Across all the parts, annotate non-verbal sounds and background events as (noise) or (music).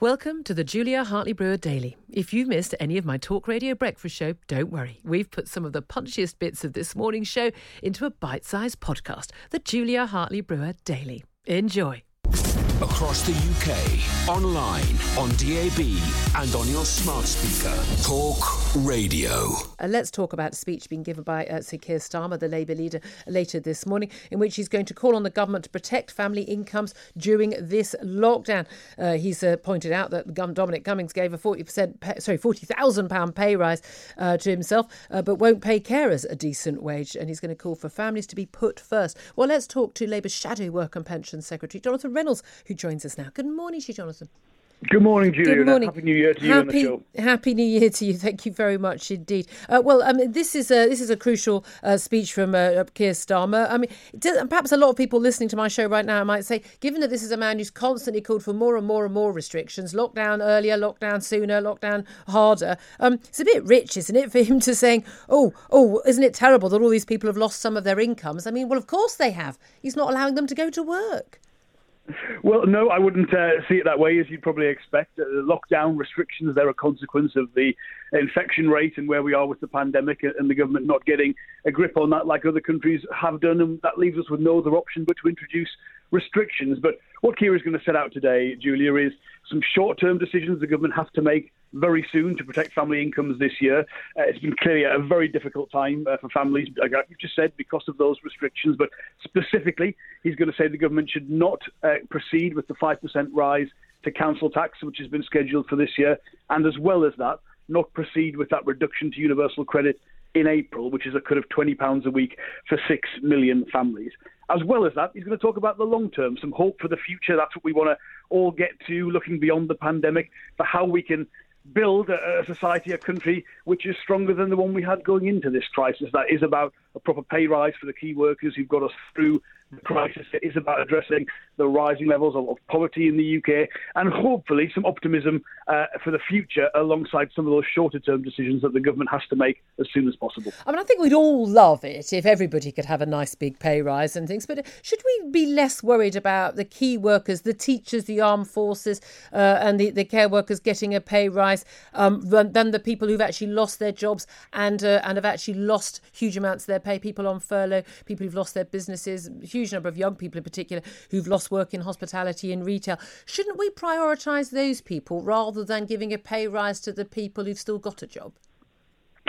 Welcome to the Julia Hartley Brewer Daily. If you've missed any of my talk radio breakfast show, don't worry. We've put some of the punchiest bits of this morning's show into a bite sized podcast, the Julia Hartley Brewer Daily. Enjoy. Across the UK, online, on DAB, and on your smart speaker. Talk Radio. Uh, let's talk about a speech being given by uh, Sir Keir Starmer, the Labour leader, later this morning, in which he's going to call on the government to protect family incomes during this lockdown. Uh, he's uh, pointed out that Dominic Cummings gave a 40%, pay, sorry, £40,000 pay rise uh, to himself, uh, but won't pay carers a decent wage. And he's going to call for families to be put first. Well, let's talk to Labour's Shadow Work and Pension Secretary, Jonathan Reynolds, who joins us now. Good morning to you, Jonathan. Good morning, Julia. Good morning. Happy New Year to you happy, on the show. Happy New Year to you. Thank you very much indeed. Uh, well, mean, this is a this is a crucial uh, speech from uh, Keir Starmer. I mean, does, perhaps a lot of people listening to my show right now might say, given that this is a man who's constantly called for more and more and more restrictions, lockdown earlier, lockdown sooner, lockdown harder. Um, it's a bit rich, isn't it, (laughs) for him to saying, "Oh, oh, isn't it terrible that all these people have lost some of their incomes?" I mean, well, of course they have. He's not allowing them to go to work. Well, no, I wouldn't uh, see it that way, as you'd probably expect. Uh, the lockdown restrictions, they're a consequence of the infection rate and where we are with the pandemic and the government not getting a grip on that like other countries have done. And that leaves us with no other option but to introduce restrictions. But what Keir is going to set out today, Julia, is some short term decisions the government has to make very soon to protect family incomes this year. Uh, it's been clearly a very difficult time uh, for families, like you've just said, because of those restrictions. But specifically, he's going to say the government should not uh, proceed with the 5% rise to council tax, which has been scheduled for this year. And as well as that, not proceed with that reduction to universal credit in April, which is a cut of £20 a week for 6 million families. As well as that, he's going to talk about the long term, some hope for the future. That's what we want to all get to, looking beyond the pandemic, for how we can build a, society, a country which is stronger than the one we had going into this crisis. That is about a proper pay rise for the key workers who've got us through the crisis. It is about addressing the rising levels of, poverty in the UK and hopefully some optimism uh, for the future alongside some of those shorter term decisions that the government has to make as soon as possible. I mean, I think we'd all love it if everybody could have a nice big pay rise and things, but should we be less worried about the key workers, the teachers, the armed forces, uh, and the, the care workers getting a pay rise um, than the people who've actually lost their jobs and, uh, and have actually lost huge amounts of their pay? People on furlough, people who've lost their businesses, huge number of young people in particular who've lost work in hospitality and retail. Shouldn't we prioritise those people rather than giving a pay rise to the people who've still got a job?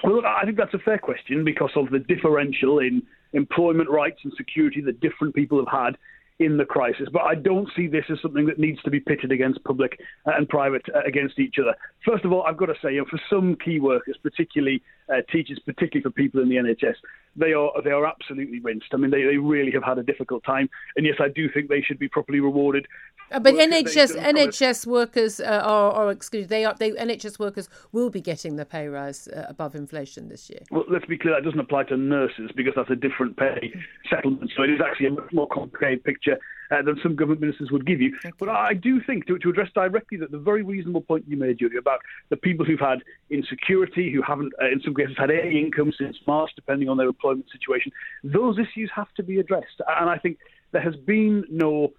Well, I think that's a fair question because of the differential in employment rights and security that different people have had in the crisis. But I don't see this as something that needs to be pitted against public and private uh, against each other. First of all, I've got to say, you know, for some key workers, particularly uh, teachers, particularly for people in the NHS, they are they are absolutely rinsed. I mean, they, they really have had a difficult time, and yes, I do think they should be properly rewarded. Uh, but NHS NHS workers uh, are, are excluded. They are they NHS workers will be getting the pay rise uh, above inflation this year. Well, let's be clear. That doesn't apply to nurses because that's a different pay settlement. So it is actually a much more complicated picture uh, than some government ministers would give you. Okay. But I do think to, to address directly that the very reasonable point you made, Julia, about the people who've had insecurity, who haven't uh, in some cases had any income since March, depending on their employment situation, those issues have to be addressed. And I think there has been no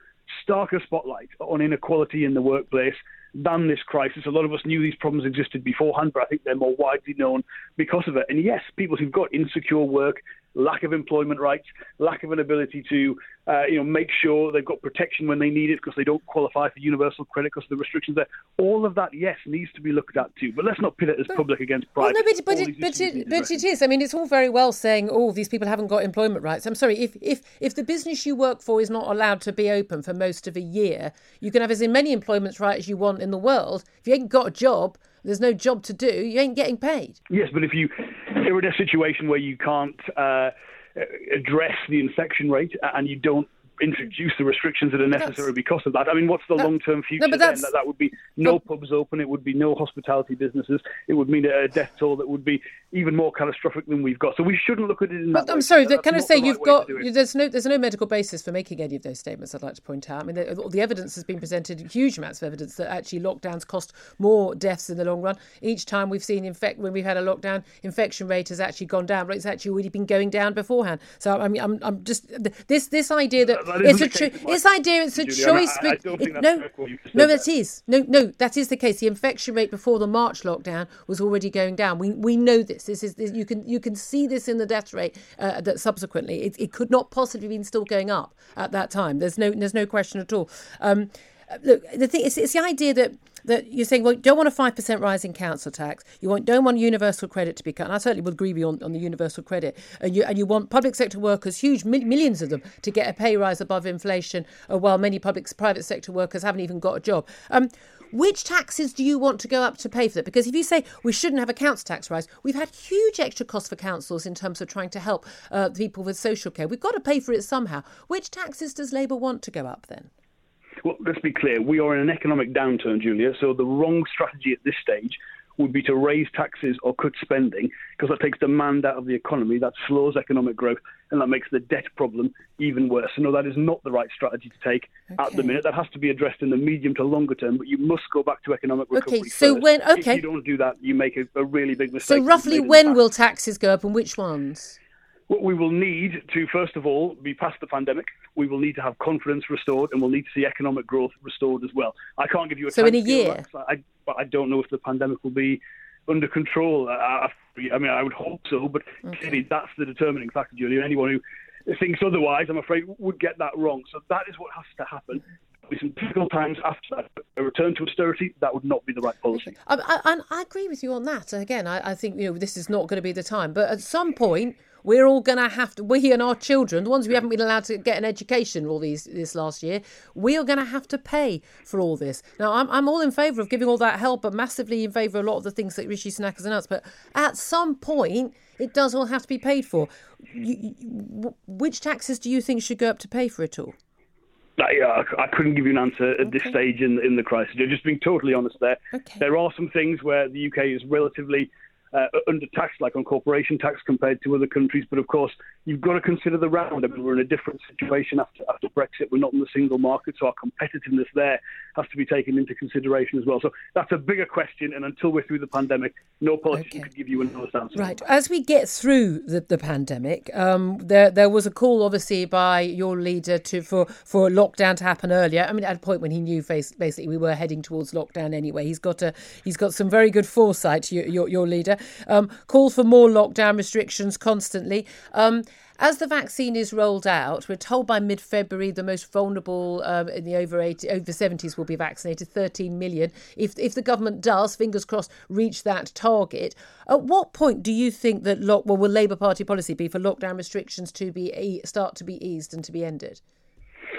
starker spotlight on inequality in the workplace than this crisis. A lot of us knew these problems existed beforehand, but I think they're more widely known because of it. And yes, people who've got insecure work lack of employment rights, lack of an ability to uh, you know make sure they've got protection when they need it because they don't qualify for universal credit because of the restrictions there. All of that, yes, needs to be looked at too. But let's not pit it as public against private. Well, no, but, but, it, but, it, but it is. I mean, it's all very well saying, "Oh, these people haven't got employment rights." I'm sorry. If if if the business you work for is not allowed to be open for most of a year, you can have as many employment rights as you want in the world. If you ain't got a job, there's no job to do, you ain't getting paid. Yes, but if you are in a situation where you can't uh, address the infection rate and you don't introduce the restrictions that are necessary because of that. I mean, what's the long term future no, then? That, that would be no but, pubs open, it would be no hospitality businesses, it would mean a death toll that would be even more catastrophic than we've got. So we shouldn't look at it in that I'm way. sorry, that, can I say you've got there's no there's no medical basis for making any of those statements. I'd like to point out. I mean, the, the evidence has been presented, huge amounts of evidence that actually lockdowns cost more deaths in the long run. Each time we've seen infect when we've had a lockdown, infection rate has actually gone down, but it's actually already been going down beforehand. So I mean, I'm, I'm just this this idea that it's a true it's idea it's a choice. I, I don't it, think no, no, that. that is no, no, that is the case. The infection rate before the March lockdown was already going down. We we know this. This is this, you can you can see this in the death rate uh, that subsequently it, it could not possibly been still going up at that time. There's no there's no question at all. Um, look, the thing is, it's the idea that that you're saying, well, you don't want a five percent rise in council tax. You want don't want universal credit to be cut. And I certainly would agree with you on, on the universal credit. And you and you want public sector workers, huge millions of them, to get a pay rise above inflation, uh, while many public private sector workers haven't even got a job. Um, which taxes do you want to go up to pay for that? Because if you say we shouldn't have a council tax rise, we've had huge extra costs for councils in terms of trying to help uh, people with social care. We've got to pay for it somehow. Which taxes does Labour want to go up then? Well, let's be clear. We are in an economic downturn, Julia. So the wrong strategy at this stage would be to raise taxes or cut spending because that takes demand out of the economy, that slows economic growth, and that makes the debt problem even worse. So, no, that is not the right strategy to take okay. at the minute. That has to be addressed in the medium to longer term, but you must go back to economic recovery. Okay, so first. when okay, if you don't do that, you make a, a really big mistake. So roughly when will taxes go up and which ones? What we will need to, first of all, be past the pandemic. We will need to have confidence restored, and we'll need to see economic growth restored as well. I can't give you a so in a year. I, I don't know if the pandemic will be under control. I, I mean, I would hope so, but okay. clearly that's the determining factor, Julia. Anyone who thinks otherwise, I'm afraid, would get that wrong. So that is what has to happen. With some difficult times after that, a return to austerity, that would not be the right policy. Um, I, I, I agree with you on that. Again, I, I think you know this is not going to be the time, but at some point we're all going to have to, we and our children, the ones we haven't been allowed to get an education all these this last year, we are going to have to pay for all this. Now, I'm, I'm all in favour of giving all that help, but massively in favour of a lot of the things that Rishi Sunak has announced. But at some point, it does all have to be paid for. You, you, which taxes do you think should go up to pay for it all? Uh, I, I couldn't give you an answer at okay. this stage in in the crisis. You're just being totally honest there. Okay. There are some things where the UK is relatively uh, undertaxed, like on corporation tax, compared to other countries. But of course, you've got to consider the round. I mean, we're in a different situation after after Brexit. We're not in the single market, so our competitiveness there has to be taken into consideration as well. So that's a bigger question. And until we're through the pandemic, no politician okay. could give you an honest answer. Right. As we get through the, the pandemic, um, there there was a call, obviously, by your leader to for for a lockdown to happen earlier. I mean, at a point when he knew basically we were heading towards lockdown anyway. He's got a he's got some very good foresight. Your your, your leader um, call for more lockdown restrictions constantly. Um, as the vaccine is rolled out, we're told by mid-February the most vulnerable um, in the over 80, over 70s will be vaccinated, 13 million. If if the government does, fingers crossed, reach that target, at what point do you think that lock, well, will Labour Party policy be for lockdown restrictions to be start to be eased and to be ended?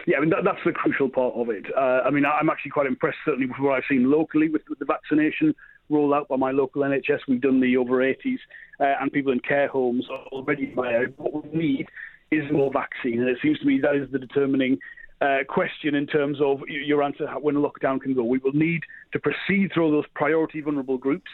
Yeah, I mean that, that's the crucial part of it. Uh, I mean, I'm actually quite impressed, certainly with what I've seen locally with, with the vaccination rolled out by my local NHS. We've done the over 80s uh, and people in care homes already. What we need is more vaccine, and it seems to me that is the determining uh, question in terms of your answer when lockdown can go. We will need to proceed through those priority vulnerable groups,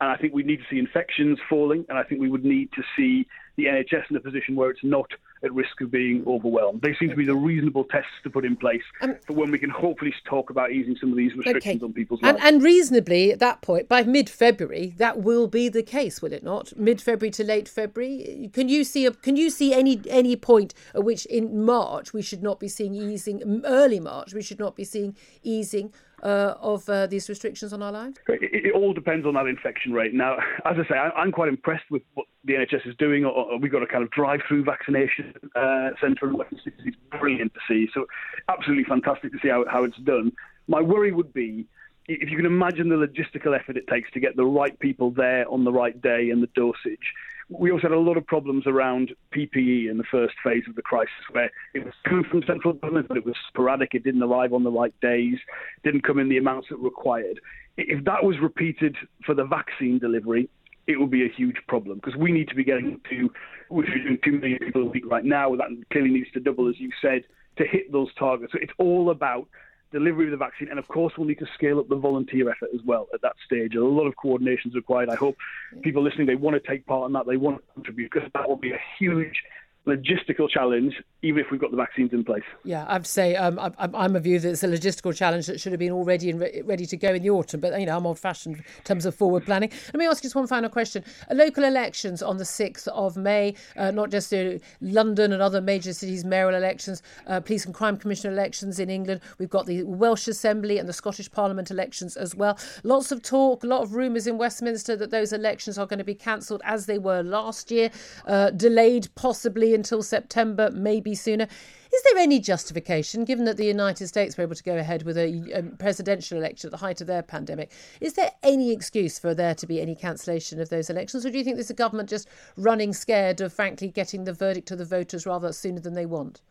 and I think we need to see infections falling, and I think we would need to see the NHS in a position where it's not at risk of being overwhelmed. They seem to be the reasonable tests to put in place um, for when we can hopefully talk about easing some of these restrictions okay. on people's lives. And, and reasonably, at that point, by mid-February, that will be the case, will it not? Mid-February to late February. Can you see a, Can you see any any point at which in March we should not be seeing easing? Early March we should not be seeing easing uh, of uh, these restrictions on our lives? It, it, all depends on that infection rate. Now, (laughs) as I say, I, am quite impressed with what the NHS is doing. Or we've got a kind of drive-through vaccination uh, centre in Western City. It's brilliant to see. So, absolutely fantastic to see how, how it's done. My worry would be if you can imagine the logistical effort it takes to get the right people there on the right day and the dosage. We also had a lot of problems around PPE in the first phase of the crisis, where it was coming from central government, but it was sporadic. It didn't arrive on the right days, didn't come in the amounts that were required. If that was repeated for the vaccine delivery, it will be a huge problem because we need to be getting to, which we're doing 2 million people a week right now. That clearly needs to double, as you said, to hit those targets. So it's all about delivery of the vaccine, and of course, we'll need to scale up the volunteer effort as well at that stage. A lot of coordination is required. I hope people listening they want to take part in that, they want to contribute because that will be a huge logistical challenge, even if we've got the vaccines in place. Yeah, I have to say, um, I, I'm of view that it's a logistical challenge that should have been already re- ready to go in the autumn. But you know, I'm old-fashioned in terms of forward planning. Let me ask you just one final question: a local elections on the 6th of May, uh, not just uh, London and other major cities mayoral elections, uh, police and crime commissioner elections in England. We've got the Welsh Assembly and the Scottish Parliament elections as well. Lots of talk, a lot of rumours in Westminster that those elections are going to be cancelled as they were last year, uh, delayed possibly until September, maybe sooner. Is there any justification, given that the United States were able to go ahead with a, a, presidential election at the height of their pandemic? Is there any excuse for there to be any cancellation of those elections? Or do you think this is a government just running scared of, frankly, getting the verdict to the voters rather sooner than they want?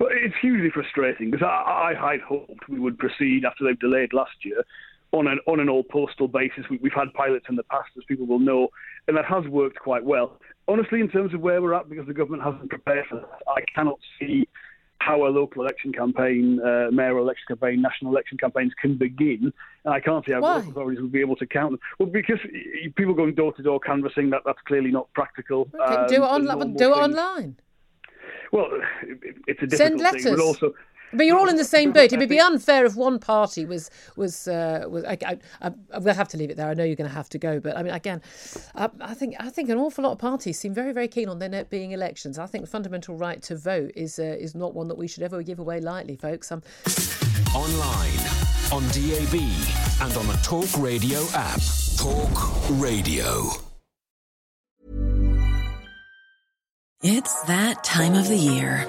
Well, it's hugely frustrating because I, I had hoped we would proceed after they've delayed last year on an on an all postal basis. We, have had pilots in the past, as people will know, and that has worked quite well honestly, in terms of where we're at, because the government hasn't prepared for that, I cannot see how a local election campaign, uh, mayoral election campaign, national election campaigns can begin. And I can't see how Why? local authorities will be able to count them. Well, because people going door to door canvassing, that that's clearly not practical. Okay, um, do it online. Do it online. Well, it's a difficult Send letters. thing, but also but you're all in the same boat. It would be unfair if one party was was uh, was. I, I, I, we'll have to leave it there. I know you're going to have to go, but I mean, again, I, I, think I think an awful lot of parties seem very very keen on there not being elections. I think the fundamental right to vote is uh, is not one that we should ever give away lightly, folks. Um, Online, on DAB, and on the Talk Radio app. Talk Radio. It's that time of the year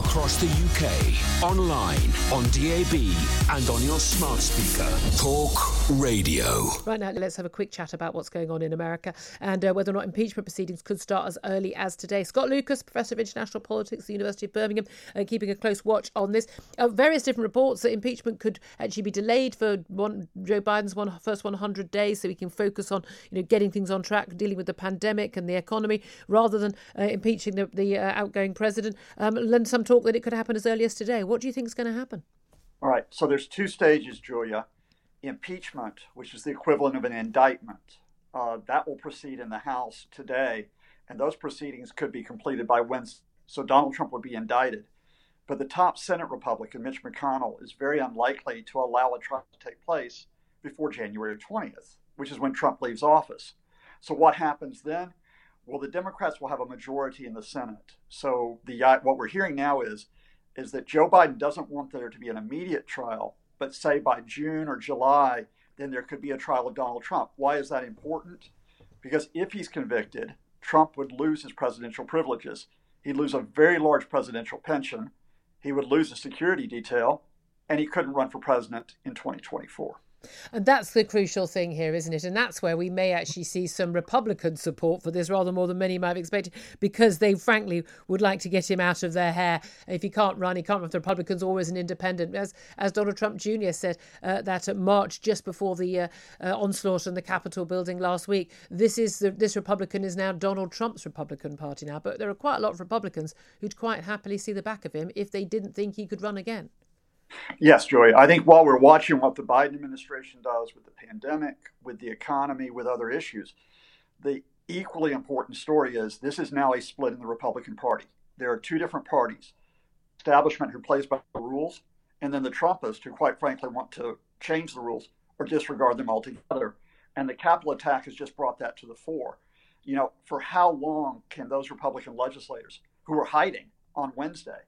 Across the UK, online, on DAB, and on your smart speaker. Talk Radio. Right now, let's have a quick chat about what's going on in America and uh, whether or not impeachment proceedings could start as early as today. Scott Lucas, Professor of International Politics at the University of Birmingham, uh, keeping a close watch on this. Uh, various different reports that impeachment could actually be delayed for one, Joe Biden's one, first 100 days so he can focus on you know, getting things on track, dealing with the pandemic and the economy, rather than uh, impeaching the, the uh, outgoing president. Um, some talk that it could happen as early as today. What do you think is going to happen? All right. So there's two stages, Julia. Impeachment, which is the equivalent of an indictment, uh, that will proceed in the House today, and those proceedings could be completed by Wednesday. So Donald Trump would be indicted. But the top Senate Republican, Mitch McConnell, is very unlikely to allow a trial to take place before January 20th, which is when Trump leaves office. So what happens then? Well, the Democrats will have a majority in the Senate. So the uh, what we're hearing now is is that Joe Biden doesn't want there to be an immediate trial, but say by June or July, then there could be a trial of Donald Trump. Why is that important? Because if he's convicted, Trump would lose his presidential privileges. He'd lose a very large presidential pension. He would lose a security detail, and he couldn't run for president in 2024. And that's the crucial thing here, isn't it? And that's where we may actually see some Republican support for this rather more than many might have expected, because they frankly would like to get him out of their hair. If he can't run, he can't run the Republicans as an independent. As as Donald Trump Jr. said uh, that at March, just before the uh, uh, onslaught on the Capitol building last week, this is the, this Republican is now Donald Trump's Republican Party now. But there are quite a lot of Republicans who'd quite happily see the back of him if they didn't think he could run again. Yes, Joy. I think while we're watching what the Biden administration does with the pandemic, with the economy, with other issues, the equally important story is this is now a split in the Republican Party. There are two different parties establishment who plays by the rules, and then the Trumpists who, quite frankly, want to change the rules or disregard them altogether. And the Capitol attack has just brought that to the fore. You know, for how long can those Republican legislators who were hiding on Wednesday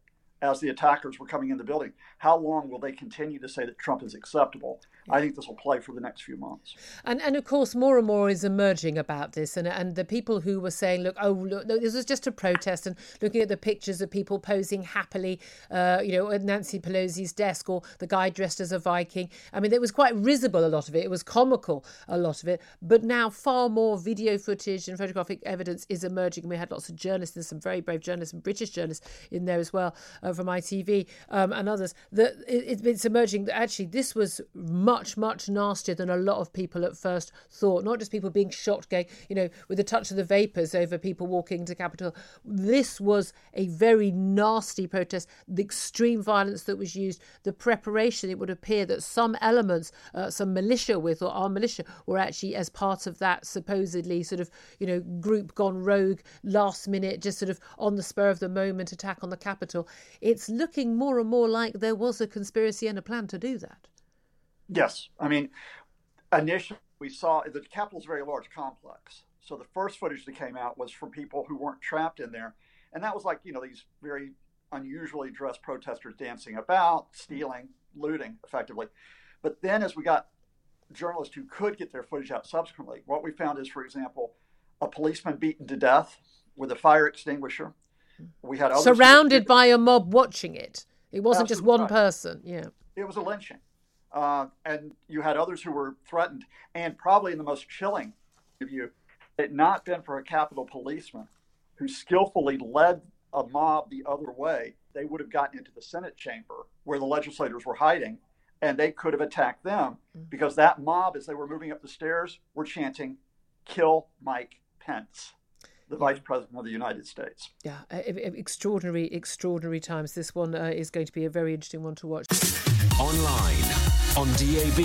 as the attackers were coming in the building. How long will they continue to say that Trump is acceptable? I think this will play for the next few months. And and of course, more and more is emerging about this, and and the people who were saying, look, oh, look, this was just a protest, and looking at the pictures of people posing happily, uh, you know, at Nancy Pelosi's desk, or the guy dressed as a Viking. I mean, it was quite risible a lot of it. It was comical a lot of it, but now far more video footage and photographic evidence is emerging. We had lots of journalists and some very brave journalists and British journalists in there as well. Uh, from ITV um, and others, that it, it's emerging that actually this was much, much nastier than a lot of people at first thought. Not just people being shot, you know, with a touch of the vapours over people walking to Capitol. This was a very nasty protest. The extreme violence that was used, the preparation, it would appear that some elements, uh, some militia with or armed militia, were actually as part of that supposedly sort of, you know, group gone rogue, last minute, just sort of on the spur of the moment attack on the Capitol. It's looking more and more like there was a conspiracy and a plan to do that. Yes. I mean, initially we saw the Capitol's a very large complex. So the first footage that came out was from people who weren't trapped in there. And that was like, you know, these very unusually dressed protesters dancing about, stealing, looting effectively. But then as we got journalists who could get their footage out subsequently, what we found is, for example, a policeman beaten to death with a fire extinguisher. We had surrounded by a mob watching it. It wasn't Absolutely just one right. person. Yeah, it was a lynching, uh, and you had others who were threatened. And probably in the most chilling of you, it not been for a Capitol policeman who skillfully led a mob the other way, they would have gotten into the Senate chamber where the legislators were hiding, and they could have attacked them mm. because that mob, as they were moving up the stairs, were chanting, "Kill Mike Pence." The Vice President of the United States. Yeah, extraordinary, extraordinary times. This one uh, is going to be a very interesting one to watch. Online, on DAB,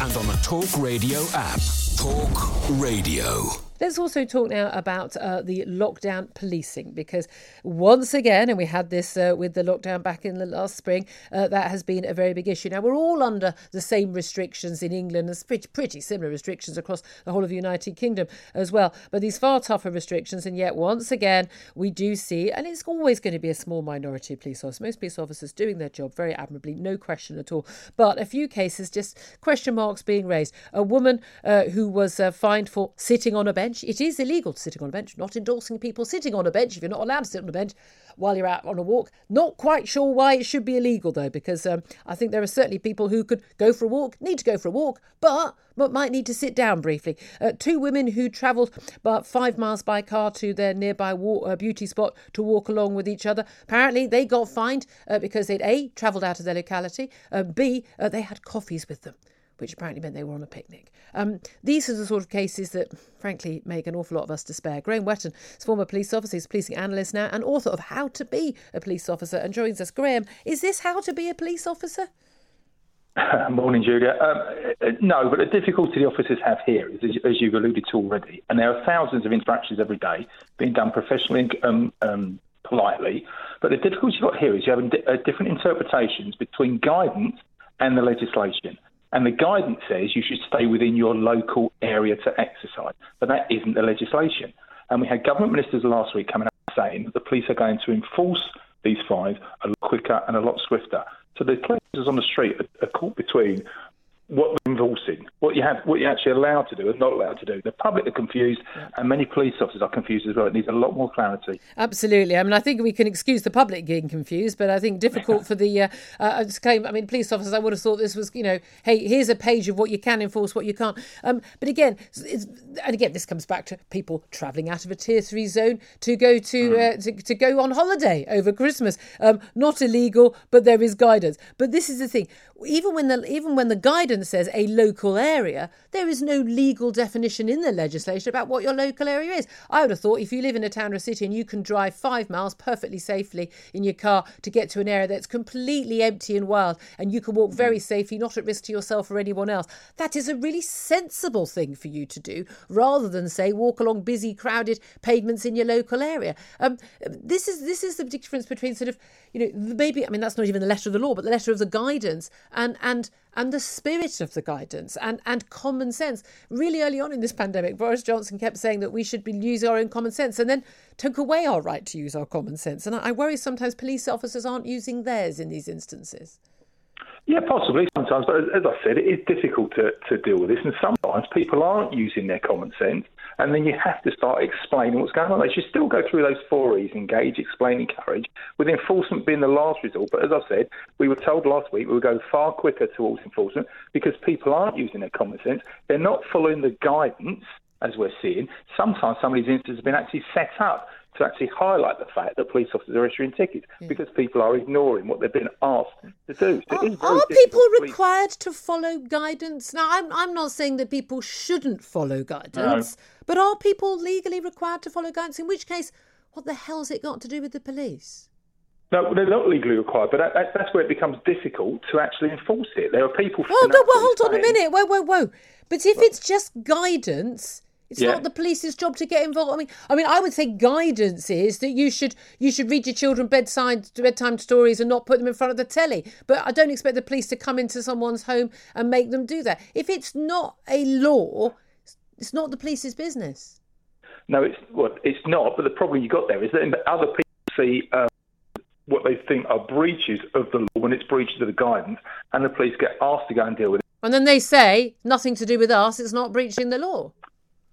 and on the Talk Radio app. Talk Radio. Let's also talk now about uh, the lockdown policing because once again, and we had this uh, with the lockdown back in the last spring, uh, that has been a very big issue. Now we're all under the same restrictions in England, and pretty, pretty similar restrictions across the whole of the United Kingdom as well. But these far tougher restrictions, and yet once again we do see, and it's always going to be a small minority of police officers. Most police officers doing their job very admirably, no question at all. But a few cases, just question marks being raised. A woman uh, who was uh, fined for sitting on a bench bench. It is illegal to sitting on a bench, not endorsing people sitting on a bench if you're not allowed to sit on a bench while you're out on a walk. Not quite sure why it should be illegal though, because um, I think there are certainly people who could go for a walk, need to go for a walk, but but might need to sit down briefly. Uh, two women who travelled about five miles by car to their nearby walk, uh, beauty spot to walk along with each other. Apparently, they got fined uh, because they'd a travelled out of their locality, b uh, they had coffees with them which apparently meant they were on a picnic. Um, these are the sort of cases that, frankly, make an awful lot of us despair. Graham Wettone is former police officer, he's policing analyst now, and author of How to Be a Police Officer, and joins us. Graham, is this how to be a police officer? (laughs) Morning, Julia. Um, no, but the difficulty the officers have here is, as you've alluded to already, and there are thousands of interactions every day being done professionally um, um, politely. But the difficulty you've got here is you have different interpretations between guidance and the legislation. And the guidance says you should stay within your local area to exercise, but that isn't the legislation. And we had government ministers last week coming out saying that the police are going to enforce these fines a lot quicker and a lot swifter. So the police on the street are caught between what enforcing, what you have, what you're actually allowed to do and not allowed to do. The public are confused, and many police officers are confused as well. It needs a lot more clarity. Absolutely. I mean, I think we can excuse the public getting confused, but I think difficult for the. Uh, uh, claim. I mean, police officers. I would have thought this was, you know, hey, here's a page of what you can enforce, what you can't. Um, but again, and again, this comes back to people travelling out of a tier three zone to go to mm. uh, to, to, go on holiday over Christmas. Um, not illegal, but there is guidance. But this is the thing. Even when the even when the guidance says a local area, there is no legal definition in the legislation about what your local area is. I would have thought if you live in a town or city and you can drive five miles perfectly safely in your car to get to an area that's completely empty and wild, and you can walk very safely, not at risk to yourself or anyone else, that is a really sensible thing for you to do rather than say walk along busy, crowded pavements in your local area. Um, this is this is the difference between sort of you know maybe I mean that's not even the letter of the law, but the letter of the guidance and and and the spirit of the guidance and, and common sense. Really early on in this pandemic, Boris Johnson kept saying that we should be using our own common sense and then took away our right to use our common sense. And I, I worry sometimes police officers aren't using theirs in these instances. Yeah, possibly sometimes, but as I said, it is difficult to, to deal with this, and sometimes people aren't using their common sense, and then you have to start explaining what's going on. They should still go through those four E's engage, explain, encourage, with enforcement being the last resort. But as I said, we were told last week we would go far quicker towards enforcement because people aren't using their common sense. They're not following the guidance, as we're seeing. Sometimes some of these instances have been actually set up to actually highlight the fact that police officers are issuing tickets yeah. because people are ignoring what they've been asked to do. So are, are people required to follow guidance? Now, I'm, I'm not saying that people shouldn't follow guidance, no. but are people legally required to follow guidance? In which case, what the hell's it got to do with the police? No, they're not legally required, but that, that, that's where it becomes difficult to actually enforce it. There are people. Well, no, well, hold on a minute. Whoa, whoa, whoa. But if it's just guidance, it's yeah. not the police's job to get involved. I mean, I mean, I would say guidance is that you should you should read your children bedside bedtime stories and not put them in front of the telly. But I don't expect the police to come into someone's home and make them do that. If it's not a law, it's not the police's business. No, it's well, it's not. But the problem you got there is that other people see. Uh, what they think are breaches of the law when it's breaches of the guidance, and the police get asked to go and deal with it. And then they say nothing to do with us; it's not breaching the law.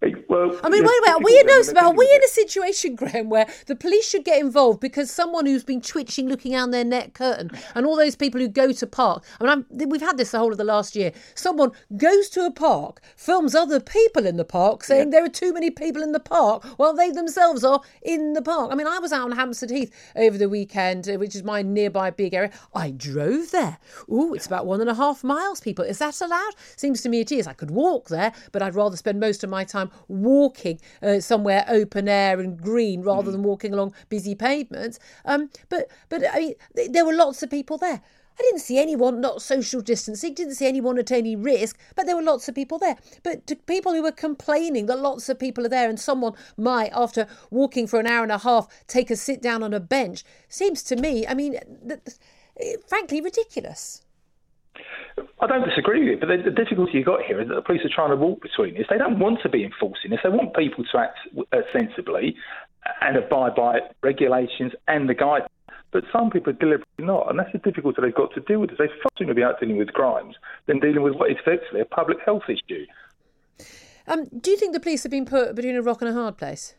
Well, I mean, wait a minute. Are we, in, are we in a situation, Graham, where the police should get involved because someone who's been twitching, looking down their net curtain, and all those people who go to park? I mean, I'm, we've had this the whole of the last year. Someone goes to a park, films other people in the park, saying yeah. there are too many people in the park, while they themselves are in the park. I mean, I was out on Hampstead Heath over the weekend, uh, which is my nearby big area. I drove there. Ooh, it's about one and a half miles. People, is that allowed? Seems to me it is. I could walk there, but I'd rather spend most of my time walking uh, somewhere open air and green rather mm. than walking along busy pavements. Um, but but I mean, there were lots of people there. I didn't see anyone not social distancing, didn't see anyone at any risk, but there were lots of people there. But to people who were complaining that lots of people are there and someone might, after walking for an hour and a half, take a sit down on a bench, seems to me, I mean, th- th- frankly, ridiculous. I don't disagree with you, but the, the, difficulty you've got here is that the police are trying to walk between this. They don't want to be enforcing this. They want people to act uh, sensibly and abide by regulations and the guidance. But some people are deliberately not, and that's the difficulty they've got to deal with. Is they far sooner be out dealing with crimes than dealing with what is effectively a public health issue. Um, do you think the police have been put between a rock and a hard place?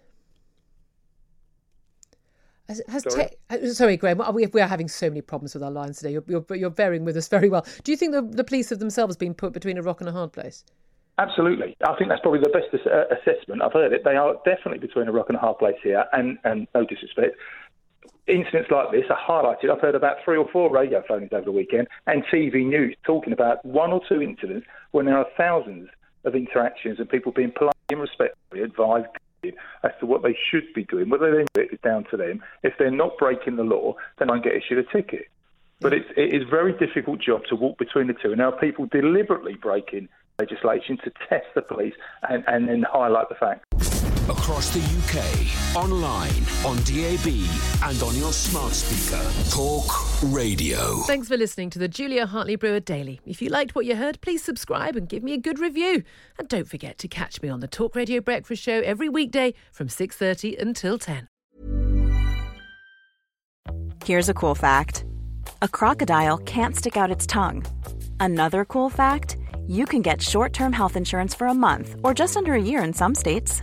Has, has sorry? Te- uh, sorry, Graham. We, we are having so many problems with our lines today. You're, you're, you're bearing with us very well. Do you think the, the police have themselves been put between a rock and a hard place? Absolutely. I think that's probably the best uh, assessment. I've heard it. They are definitely between a rock and a hard place here, and, and no disrespect. Incidents like this are highlighted. I've heard about three or four radio phones over the weekend and TV news talking about one or two incidents when there are thousands of interactions and people being polite and respectfully advised as to what they should be doing. Whether they do it is down to them. If they're not breaking the law, then I get issued a ticket. But it's, it is a very difficult job to walk between the two. Now, people deliberately breaking legislation to test the police and, and then highlight the fact. Across the UK, online, on DAB, and on your smart speaker. Talk Radio. Thanks for listening to the Julia Hartley Brewer Daily. If you liked what you heard, please subscribe and give me a good review. And don't forget to catch me on the Talk Radio Breakfast Show every weekday from 6:30 until 10. Here's a cool fact. A crocodile can't stick out its tongue. Another cool fact, you can get short-term health insurance for a month or just under a year in some states.